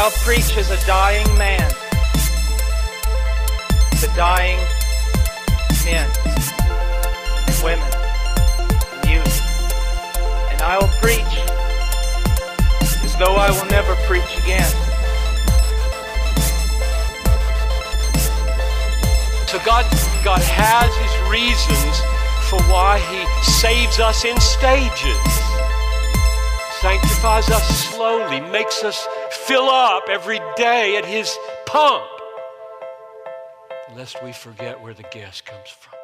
I'll preach as a dying man to dying men, women, and youth. And I will preach as though I will never preach again. So God, God has his reasons for why he saves us in stages. Sanctifies us slowly, makes us fill up every day at his pump. Lest we forget where the gas comes from.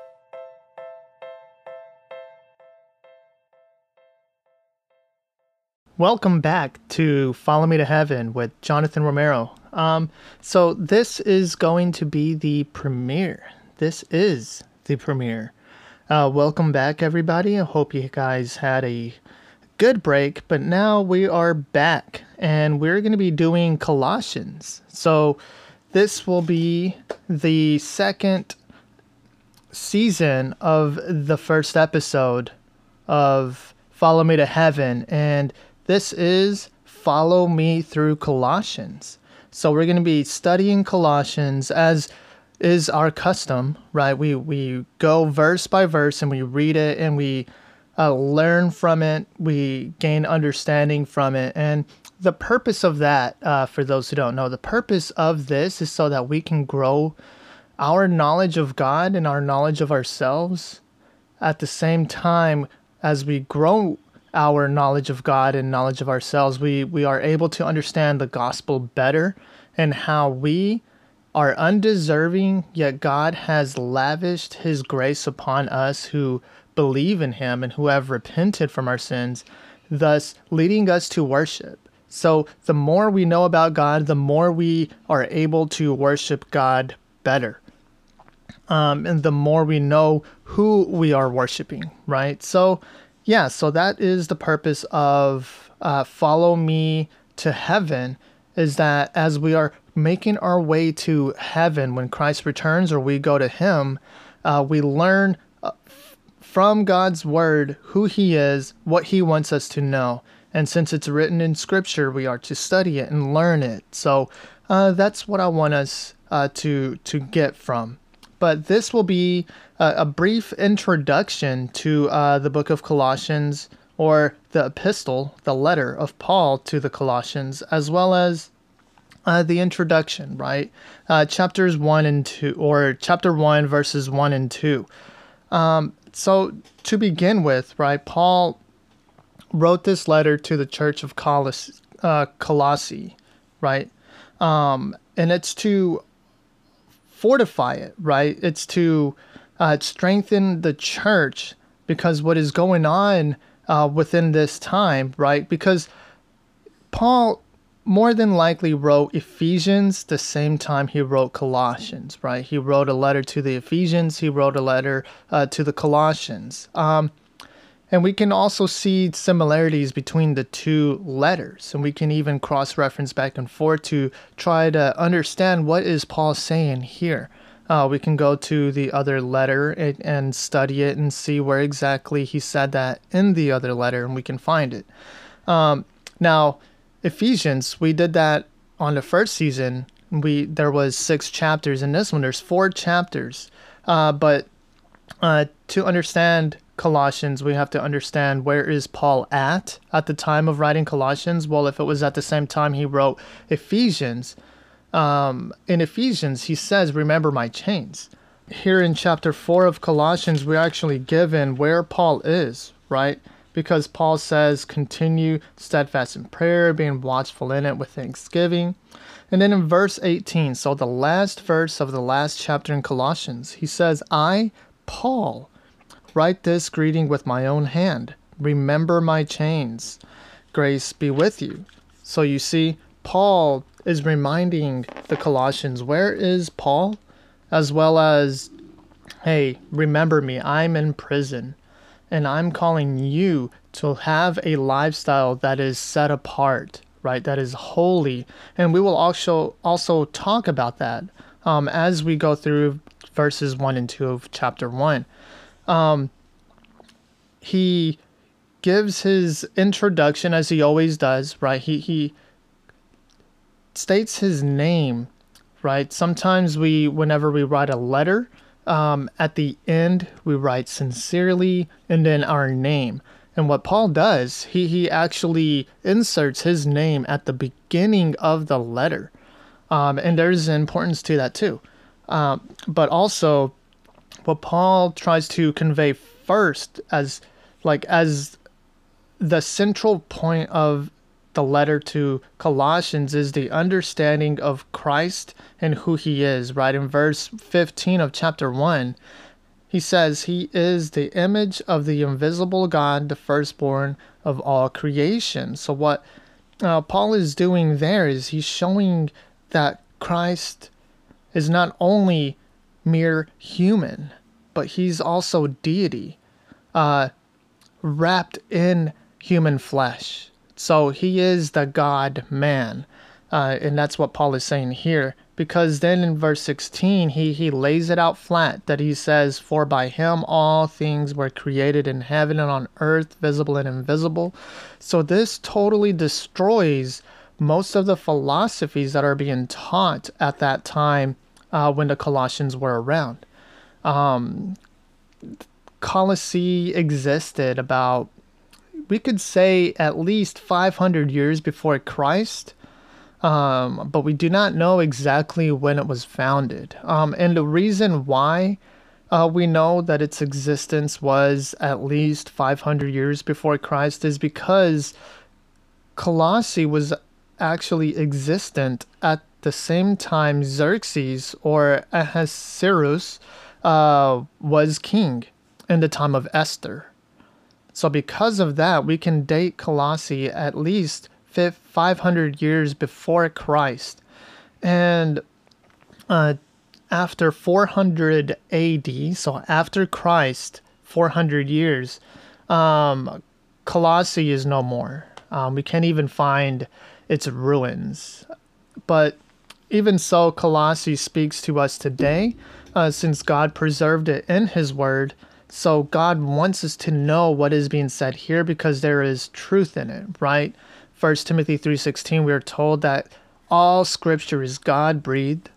Welcome back to Follow Me to Heaven with Jonathan Romero. Um, so this is going to be the premiere. This is the premiere. Uh, welcome back, everybody. I hope you guys had a good break, but now we are back and we're going to be doing Colossians. So this will be the second season of the first episode of Follow Me to Heaven, and this is Follow Me Through Colossians. So we're going to be studying Colossians as is our custom, right? We we go verse by verse and we read it and we uh, learn from it. We gain understanding from it, and the purpose of that, uh, for those who don't know, the purpose of this is so that we can grow our knowledge of God and our knowledge of ourselves at the same time as we grow our knowledge of God and knowledge of ourselves, we, we are able to understand the gospel better and how we are undeserving, yet God has lavished his grace upon us who believe in him and who have repented from our sins, thus leading us to worship. So, the more we know about God, the more we are able to worship God better. Um, and the more we know who we are worshiping, right? So, yeah, so that is the purpose of uh, Follow Me to Heaven is that as we are making our way to heaven when Christ returns or we go to Him, uh, we learn from God's Word who He is, what He wants us to know. And since it's written in Scripture, we are to study it and learn it. So uh, that's what I want us uh, to to get from. But this will be a, a brief introduction to uh, the book of Colossians or the epistle, the letter of Paul to the Colossians, as well as uh, the introduction, right? Uh, chapters 1 and 2, or chapter 1, verses 1 and 2. Um, so, to begin with, right, Paul wrote this letter to the church of Coloss- uh, Colossae, right? Um, and it's to fortify it, right? It's to uh, strengthen the church because what is going on uh, within this time, right? Because Paul more than likely wrote Ephesians the same time he wrote Colossians, right? He wrote a letter to the Ephesians, he wrote a letter uh, to the Colossians. Um, and we can also see similarities between the two letters, and we can even cross reference back and forth to try to understand what is Paul saying here. Uh, we can go to the other letter and, and study it and see where exactly he said that in the other letter, and we can find it. Um, now, Ephesians, we did that on the first season. We there was six chapters. In this one, there's four chapters. Uh, but uh, to understand Colossians, we have to understand where is Paul at at the time of writing Colossians. Well, if it was at the same time he wrote Ephesians, um, in Ephesians he says, "Remember my chains." Here in chapter four of Colossians, we're actually given where Paul is, right? Because Paul says, continue steadfast in prayer, being watchful in it with thanksgiving. And then in verse 18, so the last verse of the last chapter in Colossians, he says, I, Paul, write this greeting with my own hand. Remember my chains. Grace be with you. So you see, Paul is reminding the Colossians, where is Paul? As well as, hey, remember me, I'm in prison and I'm calling you to have a lifestyle that is set apart, right? That is holy. And we will also also talk about that um, as we go through verses one and two of chapter one. Um, he gives his introduction as he always does, right? He he states his name, right? Sometimes we, whenever we write a letter, um, at the end we write sincerely and then our name. And what Paul does, he, he actually inserts his name at the beginning of the letter. Um, and there's importance to that too. Um, but also, what Paul tries to convey first as like as the central point of the letter to Colossians is the understanding of Christ and who he is, right? In verse 15 of chapter 1, he says, He is the image of the invisible God, the firstborn of all creation. So, what uh, Paul is doing there is he's showing that Christ is not only mere human, but he's also deity, uh, wrapped in human flesh. So he is the God man. Uh, and that's what Paul is saying here. Because then in verse 16, he, he lays it out flat that he says, For by him all things were created in heaven and on earth, visible and invisible. So this totally destroys most of the philosophies that are being taught at that time uh, when the Colossians were around. Um, Colossae existed about, we could say, at least 500 years before Christ. Um, but we do not know exactly when it was founded. Um, and the reason why uh, we know that its existence was at least 500 years before Christ is because Colossae was actually existent at the same time Xerxes or Ahasuerus uh, was king in the time of Esther. So, because of that, we can date Colossae at least 500 years before Christ. And uh, after 400 AD, so after Christ, 400 years, um, Colossae is no more. Um, we can't even find its ruins. But even so, Colossae speaks to us today, uh, since God preserved it in His Word. So God wants us to know what is being said here because there is truth in it, right? First Timothy 3:16 we are told that all scripture is God breathed,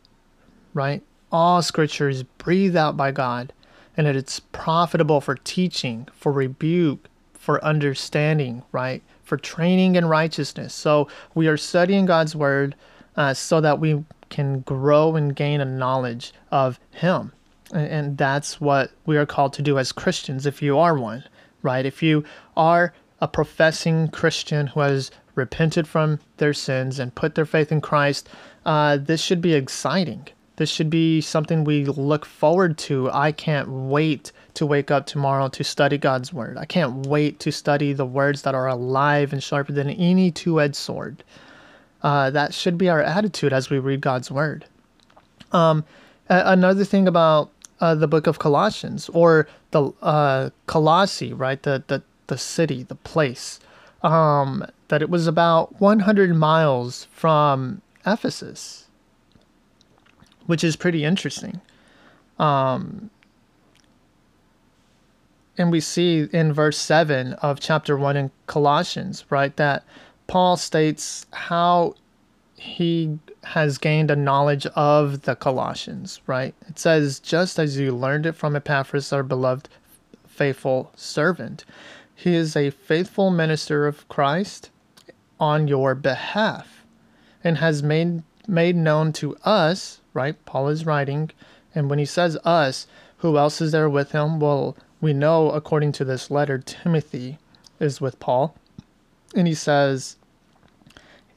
right? All scripture is breathed out by God and it's profitable for teaching, for rebuke, for understanding, right? For training in righteousness. So we are studying God's word uh, so that we can grow and gain a knowledge of Him. And, that's what we are called to do as Christians, if you are one, right? If you are a professing Christian who has repented from their sins and put their faith in Christ, uh, this should be exciting. This should be something we look forward to. I can't wait to wake up tomorrow to study God's Word. I can't wait to study the words that are alive and sharper than any two edged sword. Uh, that should be our attitude as we read God's Word. Um, another thing about uh, the book of Colossians or the uh, Colossae, right? The, the, the city, the place um, that it was about 100 miles from Ephesus, which is pretty interesting. Um, and we see in verse 7 of chapter 1 in Colossians, right, that Paul states how he has gained a knowledge of the Colossians, right? It says, just as you learned it from Epaphras, our beloved, faithful servant. He is a faithful minister of Christ on your behalf and has made made known to us, right? Paul is writing, and when he says us, who else is there with him? Well, we know according to this letter, Timothy is with Paul. And he says,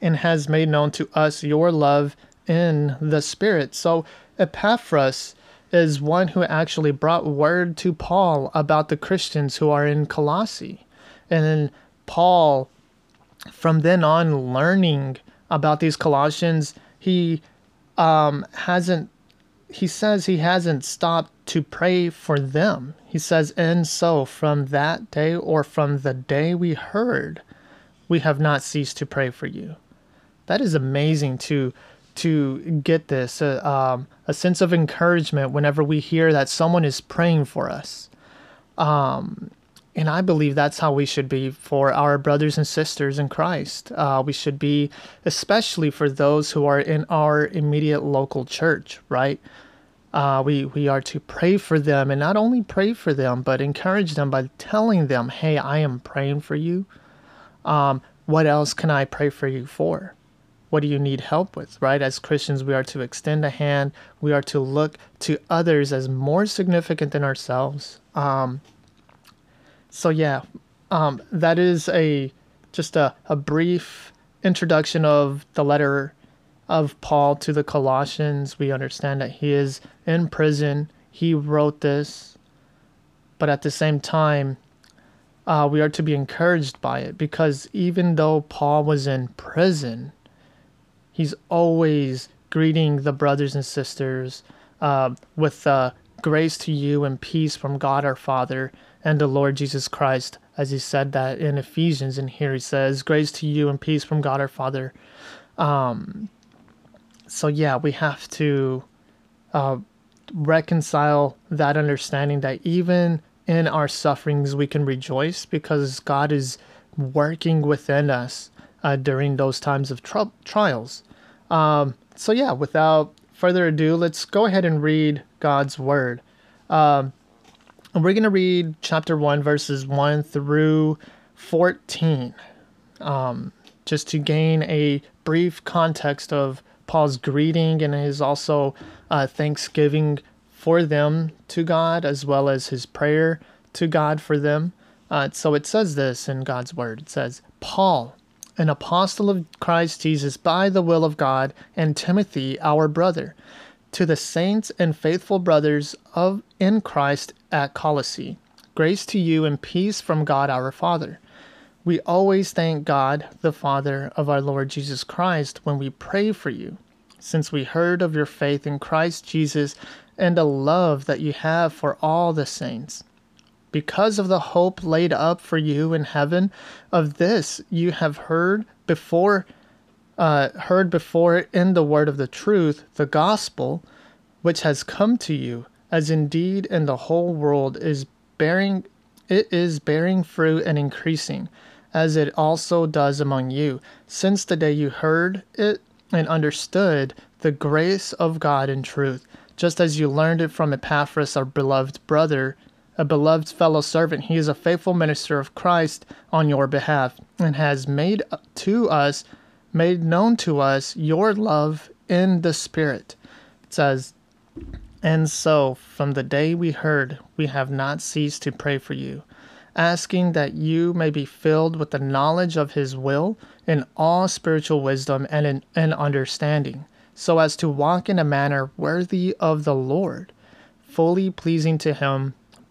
and has made known to us your love in the Spirit. So Epaphras is one who actually brought word to Paul about the Christians who are in Colossae. And then Paul, from then on, learning about these Colossians, he um, hasn't, he says he hasn't stopped to pray for them. He says, and so from that day or from the day we heard, we have not ceased to pray for you. That is amazing to to get this uh, um, a sense of encouragement whenever we hear that someone is praying for us. Um, and I believe that's how we should be for our brothers and sisters in Christ. Uh, we should be, especially for those who are in our immediate local church, right? Uh, we we are to pray for them, and not only pray for them, but encourage them by telling them, "Hey, I am praying for you. Um, what else can I pray for you for? What do you need help with?" Right? As Christians, we are to extend a hand. We are to look to others as more significant than ourselves. Um, so yeah, um, that is a just a, a brief introduction of the letter of Paul to the Colossians. We understand that he is in prison. He wrote this, but at the same time, uh, we are to be encouraged by it because even though Paul was in prison, he's always greeting the brothers and sisters uh, with uh, grace to you and peace from God our Father and the Lord Jesus Christ, as he said that in Ephesians. And here he says, Grace to you and peace from God our Father. Um, so, yeah, we have to uh, reconcile that understanding that even in our sufferings we can rejoice because God is working within us uh, during those times of tri- trials. Um, so, yeah, without further ado, let's go ahead and read God's Word. Um, we're going to read chapter 1, verses 1 through 14, um, just to gain a brief context of Paul's greeting and his also uh, thanksgiving for them to God, as well as his prayer to God for them. Uh, so it says this in God's word it says, Paul, an apostle of Christ Jesus by the will of God, and Timothy, our brother to the saints and faithful brothers of in Christ at Colossae. Grace to you and peace from God our Father. We always thank God, the Father of our Lord Jesus Christ, when we pray for you, since we heard of your faith in Christ Jesus and the love that you have for all the saints. Because of the hope laid up for you in heaven, of this you have heard before uh, heard before in the word of the truth, the gospel, which has come to you, as indeed in the whole world is bearing it is bearing fruit and increasing, as it also does among you, since the day you heard it and understood the grace of God in truth, just as you learned it from Epaphras, our beloved brother, a beloved fellow servant. He is a faithful minister of Christ on your behalf, and has made to us made known to us your love in the Spirit. It says, And so, from the day we heard, we have not ceased to pray for you, asking that you may be filled with the knowledge of His will in all spiritual wisdom and in, in understanding, so as to walk in a manner worthy of the Lord, fully pleasing to Him,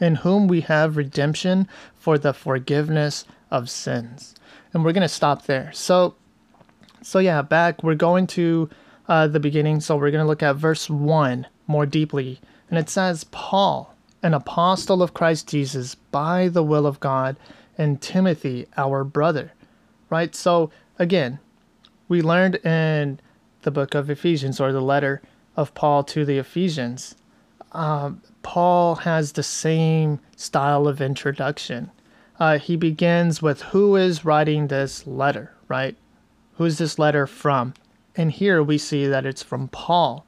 in whom we have redemption for the forgiveness of sins. And we're going to stop there. So, so yeah, back we're going to uh, the beginning. So we're going to look at verse one more deeply, and it says, "Paul, an apostle of Christ Jesus, by the will of God, and Timothy, our brother." Right. So again, we learned in the book of Ephesians or the letter of Paul to the Ephesians. Um, Paul has the same style of introduction. Uh, he begins with who is writing this letter, right? Who's this letter from? And here we see that it's from Paul,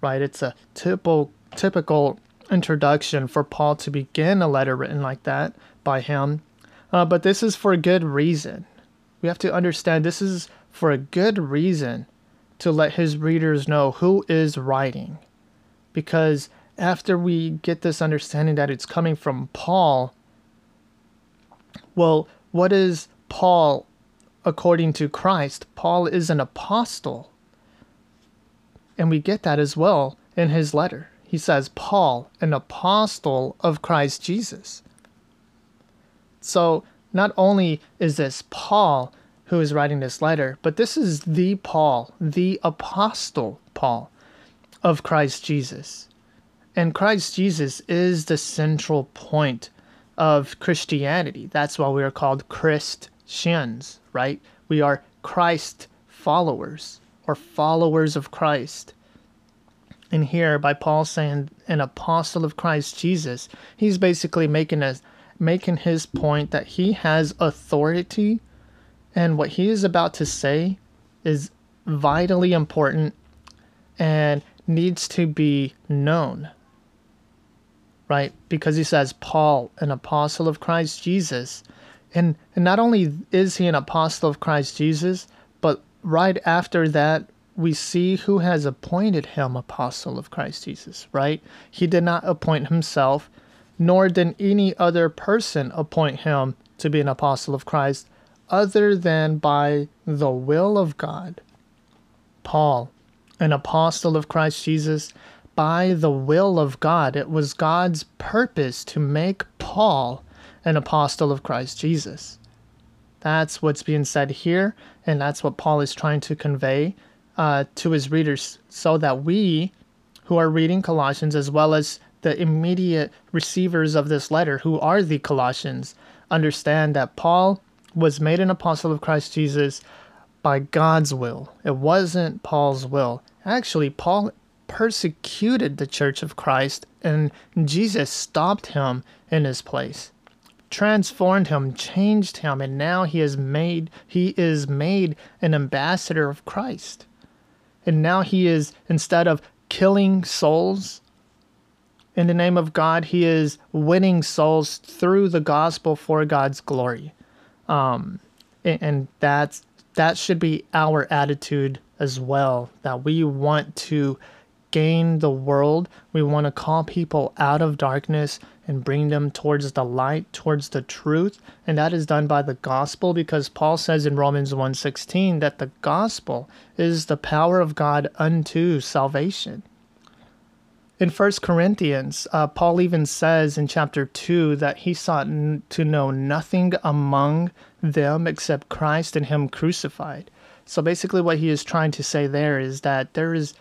right? It's a typical typical introduction for Paul to begin a letter written like that by him. Uh, but this is for a good reason. We have to understand this is for a good reason to let his readers know who is writing. Because after we get this understanding that it's coming from Paul, well, what is Paul according to Christ, Paul is an apostle. And we get that as well in his letter. He says, Paul, an apostle of Christ Jesus. So not only is this Paul who is writing this letter, but this is the Paul, the apostle Paul of Christ Jesus. And Christ Jesus is the central point of Christianity. That's why we are called Christians, right? We are Christ followers or followers of Christ. And here, by Paul saying an apostle of Christ Jesus, he's basically making a making his point that he has authority and what he is about to say is vitally important and needs to be known. Right? Because he says, Paul, an apostle of Christ Jesus. And, and not only is he an apostle of Christ Jesus, but right after that, we see who has appointed him apostle of Christ Jesus, right? He did not appoint himself, nor did any other person appoint him to be an apostle of Christ other than by the will of God. Paul, an apostle of Christ Jesus, by the will of God. It was God's purpose to make Paul an apostle of Christ Jesus. That's what's being said here, and that's what Paul is trying to convey uh, to his readers so that we who are reading Colossians, as well as the immediate receivers of this letter, who are the Colossians, understand that Paul was made an apostle of Christ Jesus by God's will. It wasn't Paul's will. Actually, Paul persecuted the church of Christ, and Jesus stopped him in his place transformed him, changed him, and now he is made he is made an ambassador of Christ. And now he is instead of killing souls in the name of God, he is winning souls through the gospel for God's glory. Um, and, and that's that should be our attitude as well. That we want to gain the world. We want to call people out of darkness and bring them towards the light, towards the truth, and that is done by the gospel because Paul says in Romans 1:16 that the gospel is the power of God unto salvation. In 1 Corinthians, uh, Paul even says in chapter 2 that he sought n- to know nothing among them except Christ and Him crucified. So basically, what he is trying to say there is that there is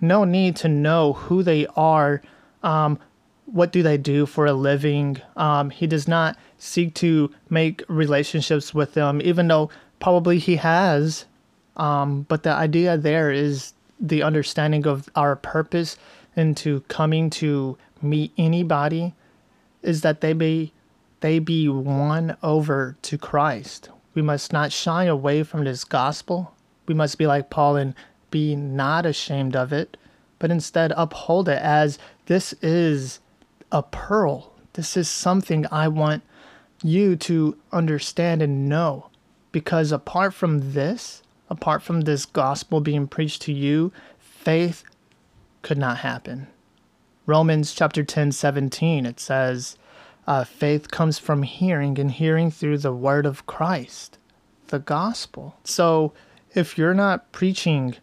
no need to know who they are, um, what do they do for a living. Um, he does not seek to make relationships with them, even though probably he has. Um, but the idea there is the understanding of our purpose into coming to meet anybody is that they be they be won over to Christ. We must not shy away from this gospel. We must be like Paul and be not ashamed of it, but instead uphold it as this is a pearl. This is something I want you to understand and know. Because apart from this, apart from this gospel being preached to you, faith could not happen. Romans chapter 10, 17, it says, uh, faith comes from hearing, and hearing through the word of Christ, the gospel. So if you're not preaching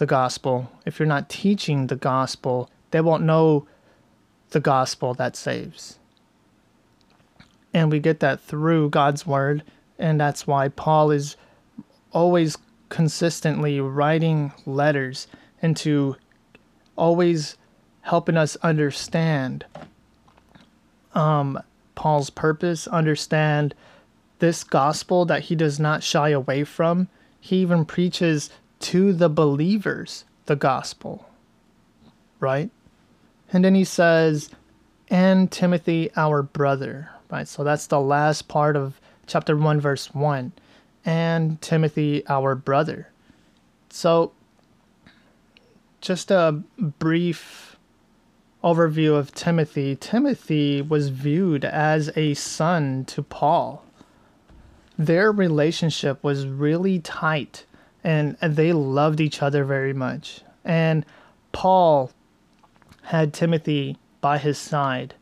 the gospel, if you're not teaching the gospel, they won't know the gospel that saves. And we get that through God's word, and that's why Paul is always consistently writing letters into always helping us understand um, Paul's purpose, understand this gospel that he does not shy away from. He even preaches to the believers the gospel, right? And then he says, and Timothy, our brother, right? So that's the last part of chapter 1, verse 1. And Timothy, our brother. So just a brief overview of Timothy. Timothy was viewed as a son to Paul. Their relationship was really tight and they loved each other very much. And Paul had Timothy by his side.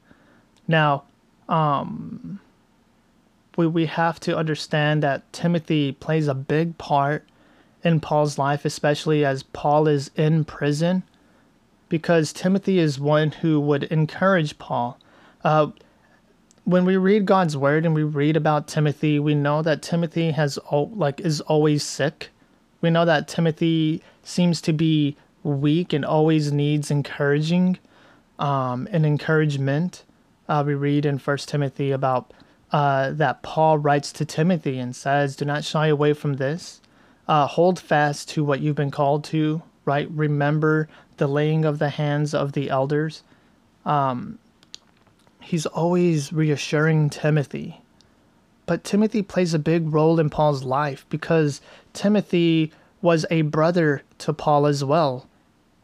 Now, um, we, we have to understand that Timothy plays a big part in Paul's life, especially as Paul is in prison, because Timothy is one who would encourage Paul. Uh, when we read God's word and we read about Timothy, we know that Timothy has like is always sick. We know that Timothy seems to be weak and always needs encouraging um, and encouragement. Uh, we read in First Timothy about uh, that Paul writes to Timothy and says, "Do not shy away from this. Uh, hold fast to what you've been called to. Right? Remember the laying of the hands of the elders." Um, he's always reassuring Timothy. But Timothy plays a big role in Paul's life because Timothy was a brother to Paul as well.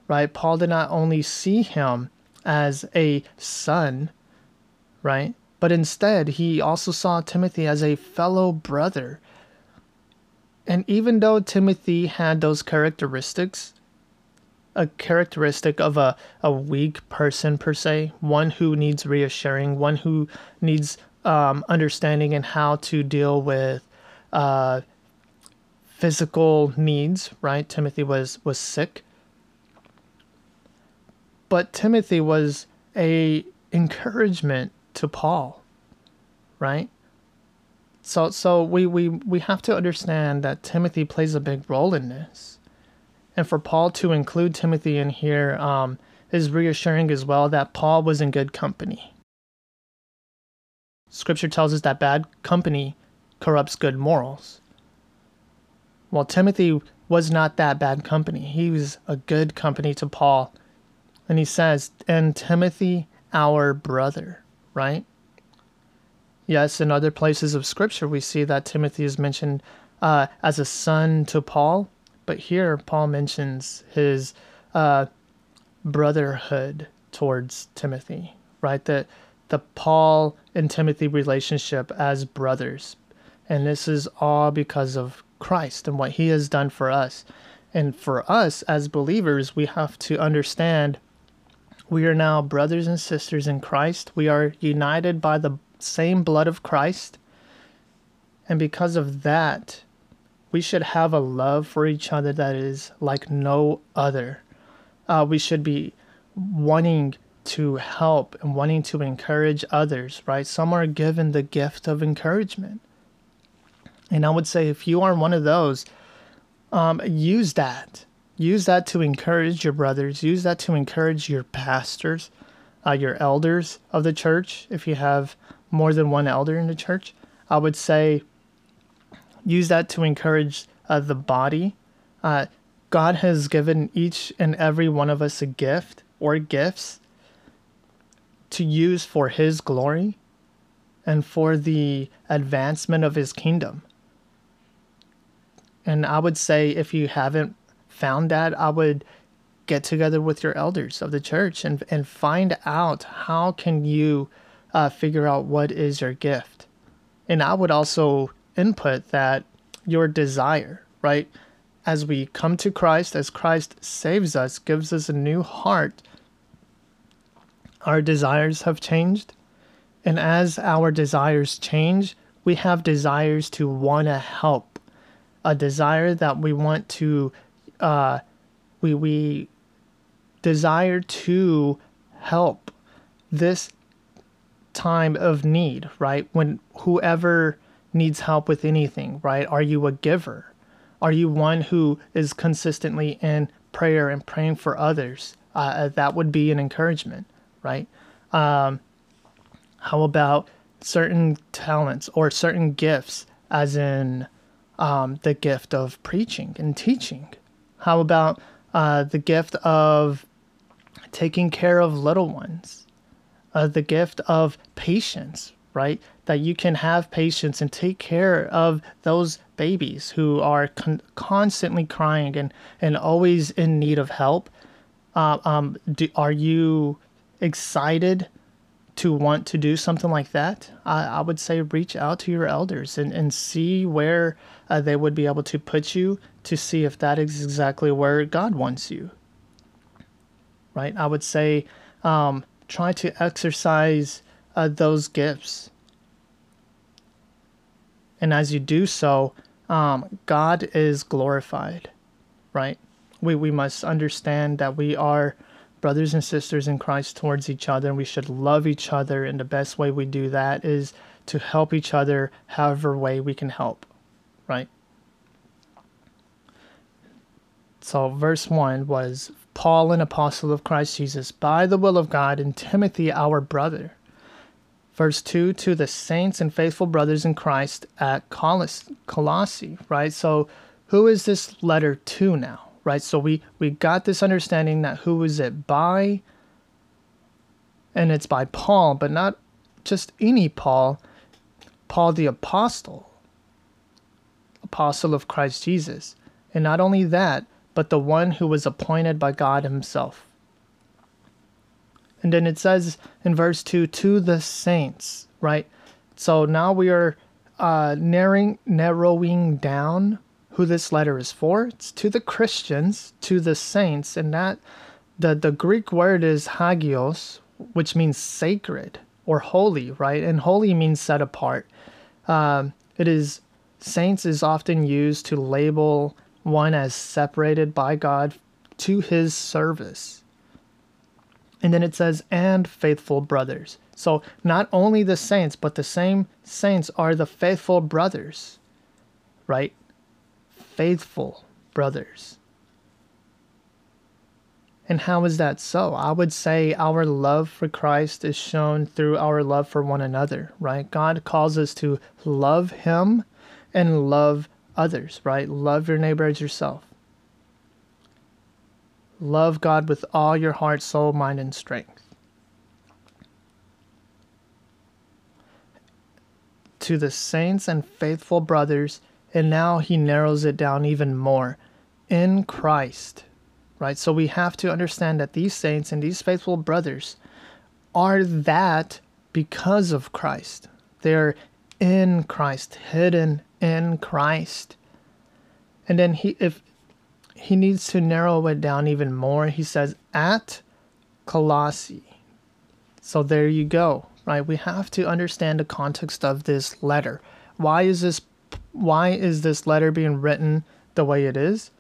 Right? Paul did not only see him as a son, right? But instead, he also saw Timothy as a fellow brother. And even though Timothy had those characteristics, a characteristic of a, a weak person per se, one who needs reassuring, one who needs um, understanding and how to deal with uh, physical needs. Right? Timothy was was sick, but Timothy was a encouragement to Paul. Right? So so we, we, we have to understand that Timothy plays a big role in this and for Paul to include Timothy in here um, is reassuring as well that Paul was in good company. Scripture tells us that bad company corrupts good morals. Well, Timothy was not that bad company. He was a good company to Paul. And he says, and Timothy, our brother, right? Yes, in other places of Scripture, we see that Timothy is mentioned uh, as a son to Paul, but here, Paul mentions his uh, brotherhood towards Timothy, right? The, the Paul and Timothy relationship as brothers. And this is all because of Christ and what he has done for us. And for us as believers, we have to understand we are now brothers and sisters in Christ. We are united by the same blood of Christ. And because of that, we should have a love for each other that is like no other. Uh, we should be wanting to help and wanting to encourage others, right? Some are given the gift of encouragement. And I would say if you are one of those, um, use that. Use that to encourage your brothers. Use that to encourage your pastors, uh, your elders of the church. If you have more than one elder in the church, I would say use that to encourage uh, the body. Uh, God has given each and every one of us a gift or gifts to use for His glory and for the advancement of His kingdom. And I would say if you haven't found that, I would get together with your elders of the church and, and find out how can you uh, figure out what is your gift. And I would also input that your desire, right? As we come to Christ, as Christ saves us, gives us a new heart, our desires have changed. And as our desires change, we have desires to want to help, a desire that we want to, uh, we, we desire to help this time of need, right? When whoever needs help with anything, right? Are you a giver? Are you one who is consistently in prayer and praying for others? Uh, uh, that would be an encouragement, right? Um, how about certain talents or certain gifts, as in um, the gift of preaching and teaching? How about uh, the gift of taking care of little ones? Uh, the gift of patience, right? That you can have patience and take care of those babies who are con- constantly crying and, and always in need of help. Uh, um, do, are you excited to want to do something like that? I, I would say reach out to your elders and, and see where uh, they would be able to put you to see if that is exactly where God wants you. Right? I would say um, try to exercise uh, those gifts. And as you do so, um, God is glorified, right? We, we must understand that we are brothers and sisters in Christ towards each other, and we should love each other. And the best way we do that is to help each other however way we can help, right? So, verse 1 was Paul, an apostle of Christ Jesus, by the will of God, and Timothy, our brother. Verse 2 to the saints and faithful brothers in Christ at Coloss- Colossae, right? So, who is this letter to now, right? So, we, we got this understanding that who is it by, and it's by Paul, but not just any Paul, Paul the apostle, apostle of Christ Jesus. And not only that, but the one who was appointed by God Himself. And then it says in verse 2 to the saints, right? So now we are uh, narrowing, narrowing down who this letter is for. It's to the Christians, to the saints, and that the, the Greek word is hagios, which means sacred or holy, right? And holy means set apart. Um, it is saints is often used to label one as separated by God to his service. And then it says, and faithful brothers. So not only the saints, but the same saints are the faithful brothers, right? Faithful brothers. And how is that so? I would say our love for Christ is shown through our love for one another, right? God calls us to love Him and love others, right? Love your neighbor as yourself. Love God with all your heart, soul, mind, and strength. To the saints and faithful brothers, and now he narrows it down even more in Christ, right? So we have to understand that these saints and these faithful brothers are that because of Christ. They're in Christ, hidden in Christ. And then he if he needs to narrow it down even more, he says at Colossae. So there you go, right? We have to understand the context of this letter. Why is this why is this letter being written the way it is?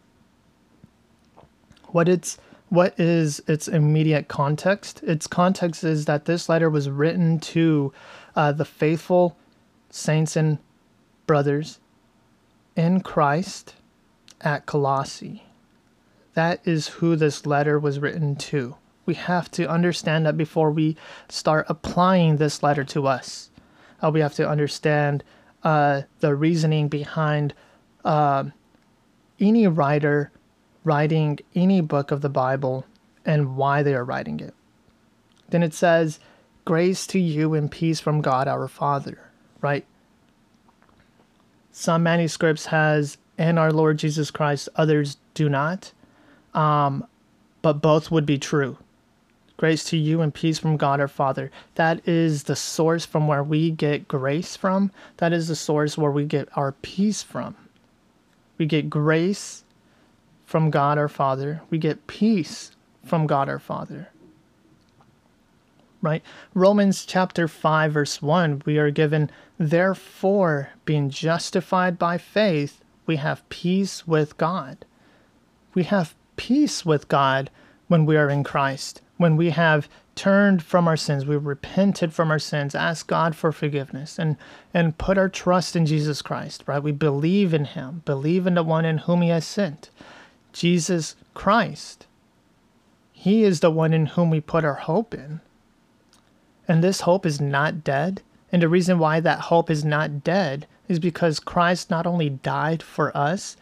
What it's what is its immediate context? Its context is that this letter was written to uh, the faithful saints and brothers in Christ at Colossae. That is who this letter was written to. We have to understand that before we start applying this letter to us. Uh, we have to understand uh, the reasoning behind uh, any writer writing any book of the Bible and why they are writing it. Then it says, Grace to you and peace from God our Father, right? Some manuscripts has and our Lord Jesus Christ, others do not. Um, but both would be true. Grace to you and peace from God our Father. That is the source from where we get grace from. That is the source where we get our peace from. We get grace from God our Father. We get peace from God our Father right? Romans chapter 5, verse 1, we are given, therefore, being justified by faith, we have peace with God. We have peace with God when we are in Christ, when we have turned from our sins, we've repented from our sins, asked God for forgiveness, and, and put our trust in Jesus Christ, right? We believe in Him, believe in the one in whom He has sent, Jesus Christ. He is the one in whom we put our hope in. And this hope is not dead. And the reason why that hope is not dead is because Christ not only died for us,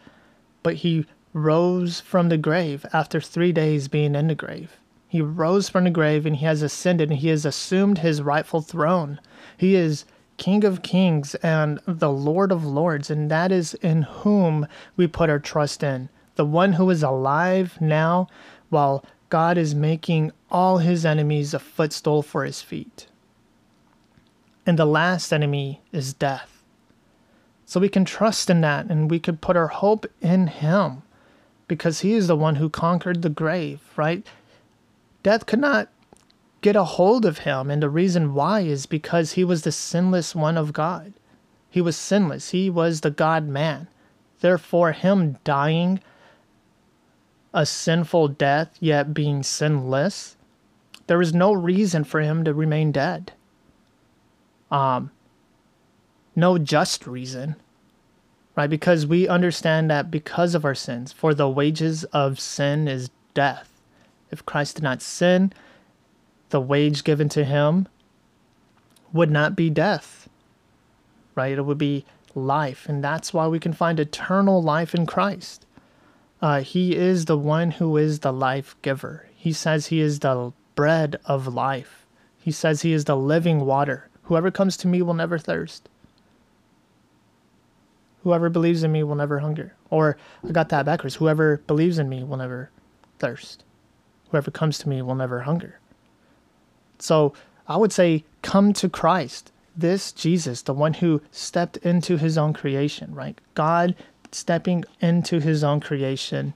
but he rose from the grave after three days being in the grave. He rose from the grave and he has ascended and he has assumed his rightful throne. He is King of kings and the Lord of lords, and that is in whom we put our trust in. The one who is alive now while God is making all his enemies a footstool for his feet. And the last enemy is death. So we can trust in that and we could put our hope in him because he is the one who conquered the grave, right? Death could not get a hold of him. And the reason why is because he was the sinless one of God. He was sinless, he was the God man. Therefore, him dying a sinful death, yet being sinless, there was no reason for him to remain dead. Um, no just reason, right? Because we understand that because of our sins, for the wages of sin is death. If Christ did not sin, the wage given to him would not be death, right? It would be life. And that's why we can find eternal life in Christ. Uh, he is the one who is the life giver. He says he is the bread of life. He says he is the living water. Whoever comes to me will never thirst. Whoever believes in me will never hunger. Or I got that backwards. Whoever believes in me will never thirst. Whoever comes to me will never hunger. So I would say, come to Christ. This Jesus, the one who stepped into his own creation, right? God stepping into his own creation.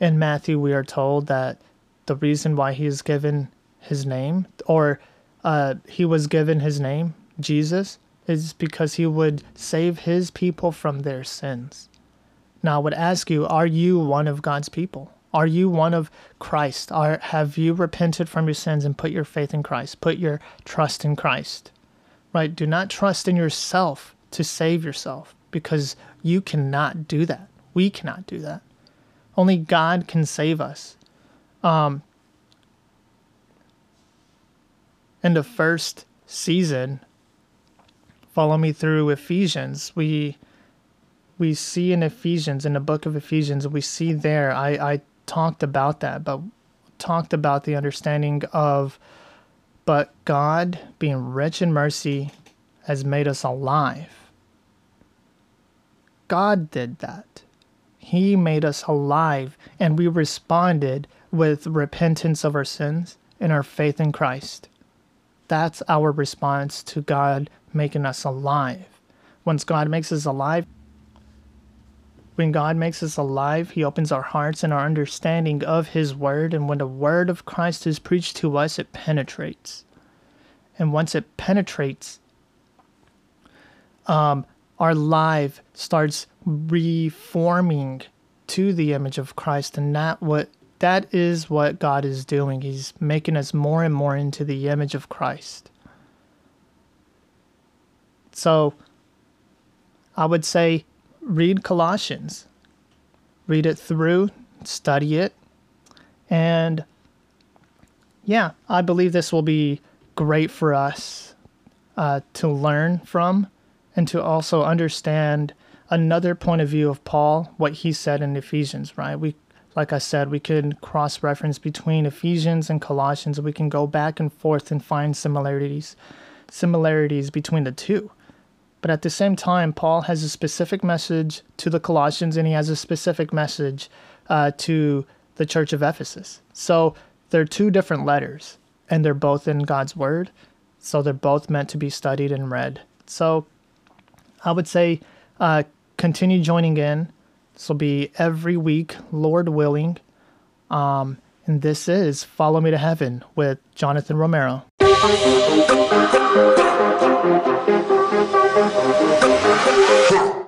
In Matthew, we are told that the reason why he is given his name, or uh, he was given his name, Jesus, is because he would save his people from their sins. Now, I would ask you, are you one of God's people? Are you one of Christ? Are, have you repented from your sins and put your faith in Christ? Put your trust in Christ. Right? Do not trust in yourself to save yourself because you cannot do that. We cannot do that. Only God can save us. Um, in the first season, follow me through Ephesians. We we see in Ephesians, in the book of Ephesians, we see there. I, I talked about that, but talked about the understanding of, but God, being rich in mercy, has made us alive. God did that. He made us alive, and we responded with repentance of our sins and our faith in Christ. That's our response to God making us alive. Once God makes us alive, when God makes us alive, He opens our hearts and our understanding of His Word. And when the Word of Christ is preached to us, it penetrates. And once it penetrates, um, our life starts reforming to the image of Christ. And that what that is what God is doing. He's making us more and more into the image of Christ. So I would say read Colossians, read it through, study it, and yeah, I believe this will be great for us uh, to learn from and to also understand another point of view of Paul, what he said in Ephesians, right? We like I said, we could cross reference between Ephesians and Colossians. We can go back and forth and find similarities, similarities between the two. But at the same time, Paul has a specific message to the Colossians and he has a specific message uh, to the church of Ephesus. So they're two different letters and they're both in God's word. So they're both meant to be studied and read. So I would say uh, continue joining in. This will be every week, Lord willing. Um, and this is Follow Me to Heaven with Jonathan Romero. Huh.